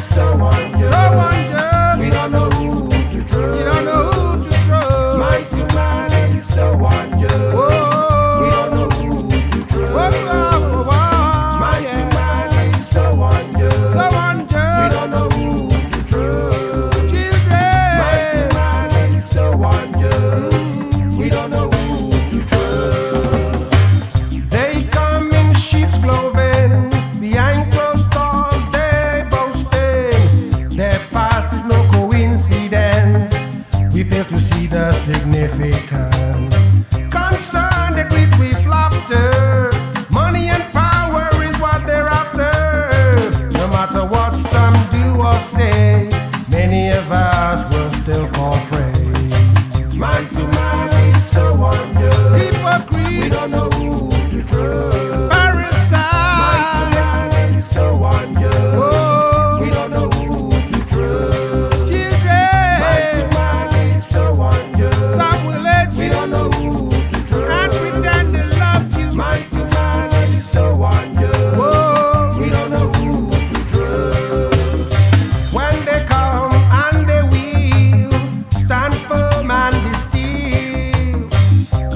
someone, someone. you are saying.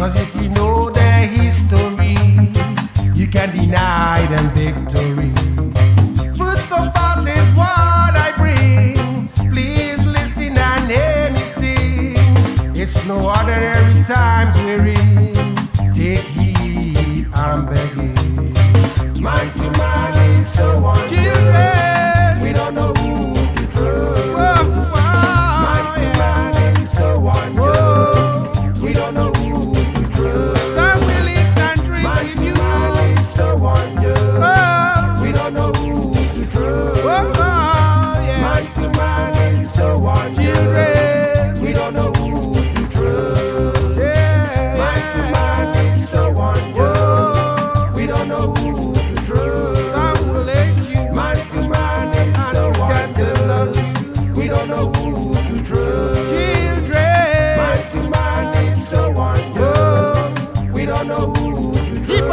Cause if you know their history, you can deny them victory. You're you trust?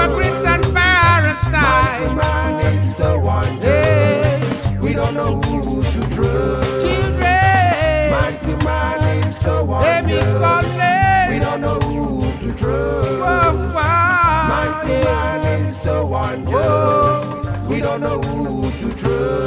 a crimson parasite. My is so Hey. We don't know who to trust. Children. to command is so surrounded. We don't know who to trust. My command is so surrounded. We don't know who to trust.